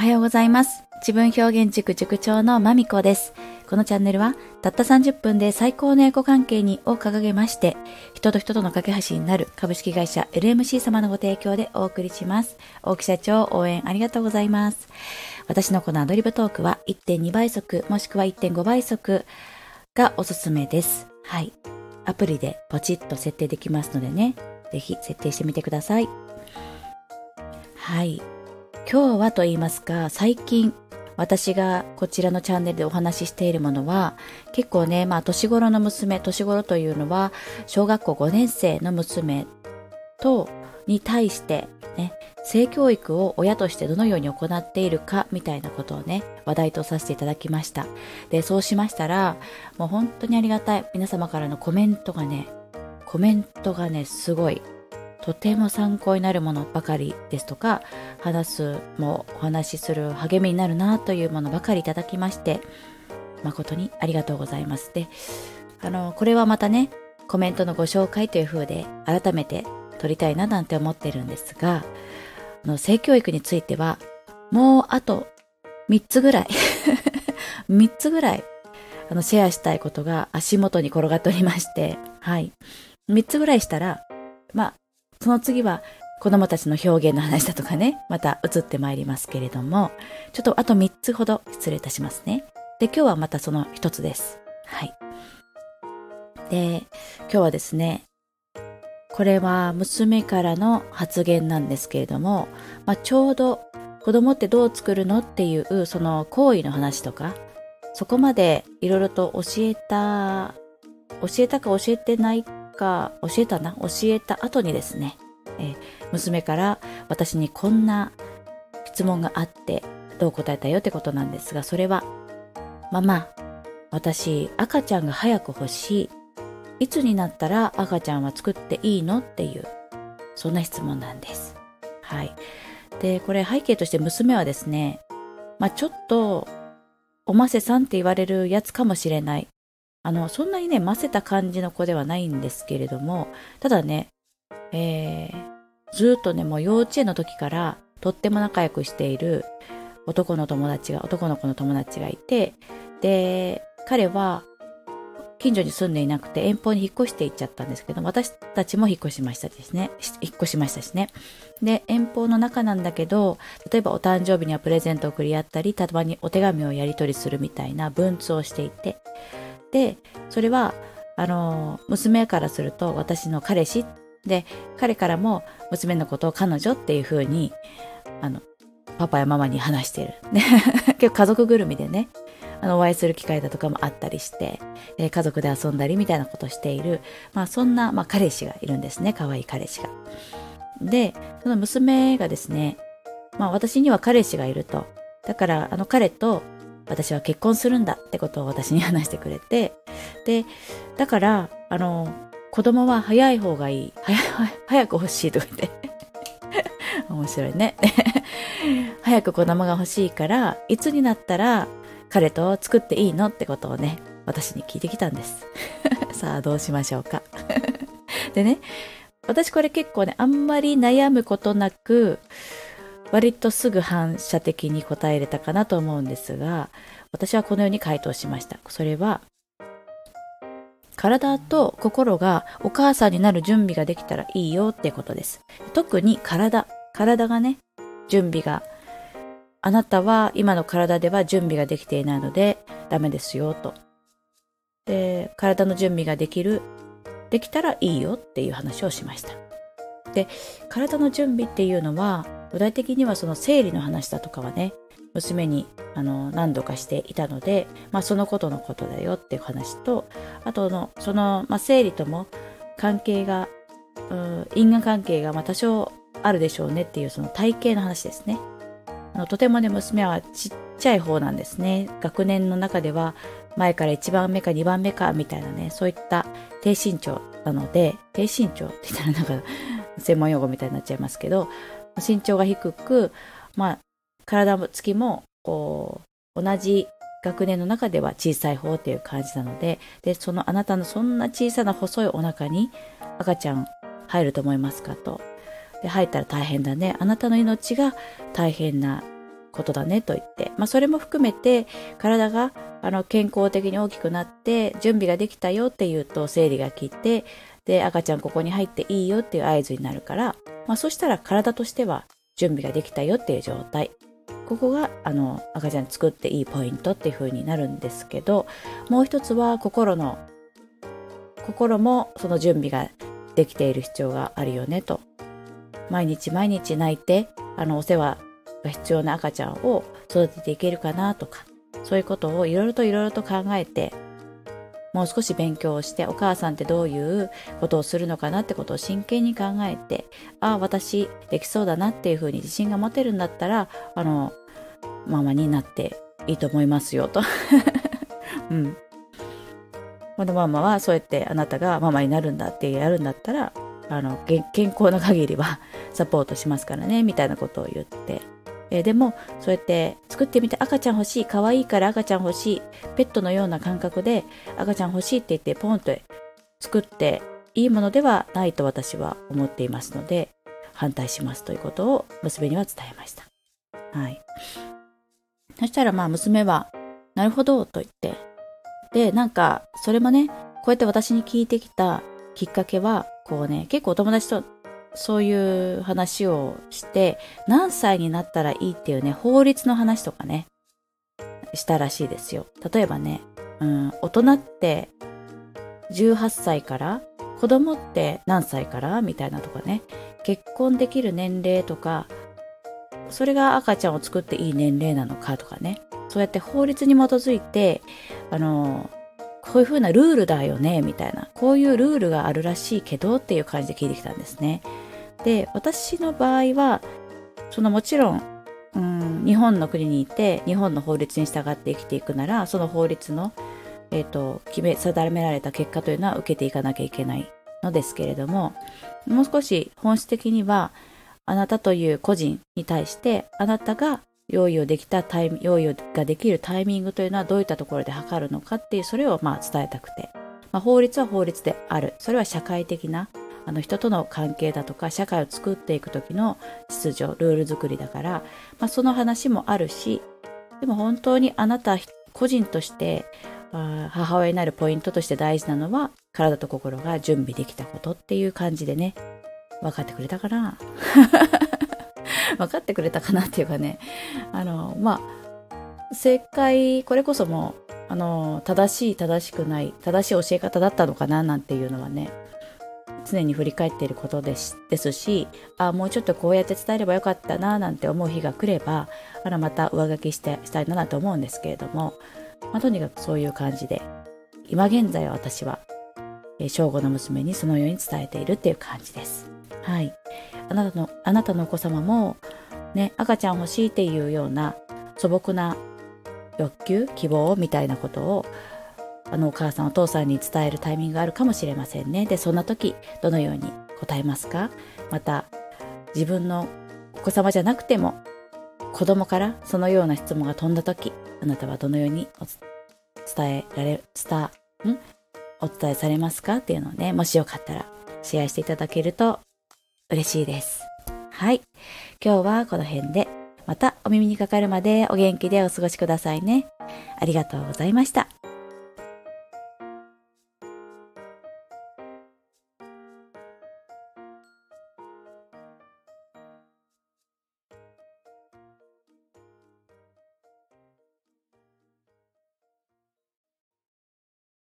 おはようございます。自分表現塾塾長のまみこです。このチャンネルは、たった30分で最高のエコ関係にを掲げまして、人と人との架け橋になる株式会社 LMC 様のご提供でお送りします。大木社長、応援ありがとうございます。私のこのアドリブトークは1.2倍速、もしくは1.5倍速がおすすめです。はい。アプリでポチッと設定できますのでね、ぜひ設定してみてください。はい。今日はと言いますか、最近私がこちらのチャンネルでお話ししているものは、結構ね、まあ年頃の娘、年頃というのは、小学校5年生の娘と、に対して、ね、性教育を親としてどのように行っているかみたいなことをね、話題とさせていただきました。で、そうしましたら、もう本当にありがたい皆様からのコメントがね、コメントがね、すごいとても参考になるものばかりですとか話すもお話しする励みになるなというものばかりいただきまして誠にありがとうございます。であのこれはまたねコメントのご紹介という風で改めて取りたいななんて思ってるんですがあの性教育についてはもうあと3つぐらい 3つぐらいあのシェアしたいことが足元に転がっておりましてはい。3つぐらいしたらまあその次は子供たちの表現の話だとかね、また移ってまいりますけれども、ちょっとあと3つほど失礼いたしますね。で、今日はまたその1つです。はい。で、今日はですね、これは娘からの発言なんですけれども、まあ、ちょうど子供ってどう作るのっていうその行為の話とか、そこまでいろいろと教えた、教えたか教えてないか教えたな教えた後にですね、えー、娘から私にこんな質問があってどう答えたよってことなんですがそれはママ私赤ちゃんが早く欲しい。いつになったら赤ちゃんは作っていいのっていうそんな質問なんです。はい。でこれ背景として娘はですねまあちょっとおませさんって言われるやつかもしれない。あの、そんなにね、ませた感じの子ではないんですけれども、ただね、えー、ずっとね、もう幼稚園の時からとっても仲良くしている男の友達が、男の子の友達がいて、で、彼は近所に住んでいなくて遠方に引っ越していっちゃったんですけど、私たちも引っ越しましたですね。引っ越しましたしね。で、遠方の中なんだけど、例えばお誕生日にはプレゼントを送り合ったり、たまにお手紙をやり取りするみたいな文通をしていて、で、それは、あの、娘からすると私の彼氏で、彼からも娘のことを彼女っていう風に、あの、パパやママに話している。結構家族ぐるみでね、あの、お会いする機会だとかもあったりして、え家族で遊んだりみたいなことをしている、まあそんな、まあ彼氏がいるんですね。可愛い彼氏が。で、その娘がですね、まあ私には彼氏がいると。だから、あの彼と私は結婚するんだってことを私に話してくれて、で、だから、あの、子供は早い方がいい。早早く欲しいとか言って。面白いね。早く子供が欲しいから、いつになったら彼と作っていいのってことをね、私に聞いてきたんです。さあ、どうしましょうか。でね、私これ結構ね、あんまり悩むことなく、割とすぐ反射的に答えれたかなと思うんですが、私はこのように回答しました。それは、体と心がお母さんになる準備ができたらいいよってことです。特に体、体がね、準備が、あなたは今の体では準備ができていないのでダメですよと。で、体の準備ができる、できたらいいよっていう話をしました。で、体の準備っていうのは、具体的にはその生理の話だとかはね、娘にあの何度かしていたので、まあ、そのことのことだよっていう話と、あとの、その、まあ、生理とも関係が、う因果関係がまあ多少あるでしょうねっていうその体型の話ですね。あのとてもね、娘はちっちゃい方なんですね。学年の中では前から1番目か2番目かみたいなね、そういった低身長なので、低身長って言ったらなんか専門用語みたいになっちゃいますけど、身長が低く、まあ、体つきも、同じ学年の中では小さい方っていう感じなので、で、そのあなたのそんな小さな細いお腹に赤ちゃん入ると思いますかと。で、入ったら大変だね。あなたの命が大変なことだねと言って、まあ、それも含めて体があの健康的に大きくなって準備ができたよっていうと生理が来てで赤ちゃんここに入っていいよっていう合図になるから、まあ、そしたら体としては準備ができたよっていう状態。ここがあの赤ちゃん作っていいポイントっていう風になるんですけどもう一つは心の心もその準備ができている必要があるよねと。毎日毎日泣いてあのお世話が必要な赤ちゃんを育てていけるかなとかそういうことをいろいろといろいろと考えてもう少し勉強をしてお母さんってどういうことをするのかなってことを真剣に考えてああ私できそうだなっていうふうに自信が持てるんだったらあのママになっていいと思いますよと。うん。このママはそうやってあなたがママになるんだってやるんだったらあの健康な限りはサポートしますからねみたいなことを言って。えー、でもそうやって作ってみて赤ちゃん欲しい可愛いから赤ちゃん欲しいペットのような感覚で赤ちゃん欲しいって言ってポンと作っていいものではないと私は思っていますので反対しますということを娘には伝えました。はい。そしたらまあ娘はなるほどと言ってでなんかそれもねこうやって私に聞いてきたきっかけはこうね結構お友達とそういう話をして、何歳になったらいいっていうね、法律の話とかね、したらしいですよ。例えばね、うん、大人って18歳から子供って何歳からみたいなとかね、結婚できる年齢とか、それが赤ちゃんを作っていい年齢なのかとかね、そうやって法律に基づいて、あの、こういう風なルールだよね、みたいな。こういうルールがあるらしいけどっていう感じで聞いてきたんですね。で、私の場合は、そのもちろん、うん、日本の国にいて、日本の法律に従って生きていくなら、その法律の、えっ、ー、と、決め、定められた結果というのは受けていかなきゃいけないのですけれども、もう少し本質的には、あなたという個人に対して、あなたが用意をできたタイ用意ができるタイミングというのはどういったところで測るのかっていうそれをまあ伝えたくて、まあ、法律は法律である。それは社会的なあの人との関係だとか社会を作っていく時の秩序ルール作りだから、まあ、その話もあるしでも本当にあなた個人として母親になるポイントとして大事なのは体と心が準備できたことっていう感じでね分かってくれたかな。分かってくれたかなっていうかねあのまあ正解これこそもあの正しい正しくない正しい教え方だったのかななんていうのはね常に振り返っていることですですしあもうちょっとこうやって伝えればよかったななんて思う日が来ればあらまた上書きしてしたいなと思うんですけれども、まあ、とにかくそういう感じで今現在は私はえ正午の娘にそのように伝えているっていう感じです。はい。あなたの、あなたのお子様も、ね、赤ちゃん欲しいっていうような素朴な欲求、希望みたいなことを、あのお母さんお父さんに伝えるタイミングがあるかもしれませんね。で、そんな時、どのように答えますか？また、自分のお子様じゃなくても、子供からそのような質問が飛んだ時、あなたはどのように伝えられ、伝、ん？お伝えされますか？っていうのをね、もしよかったらシェアしていただけると嬉しいです。はい。今日はこの辺で、またお耳にかかるまでお元気でお過ごしくださいね。ありがとうございました。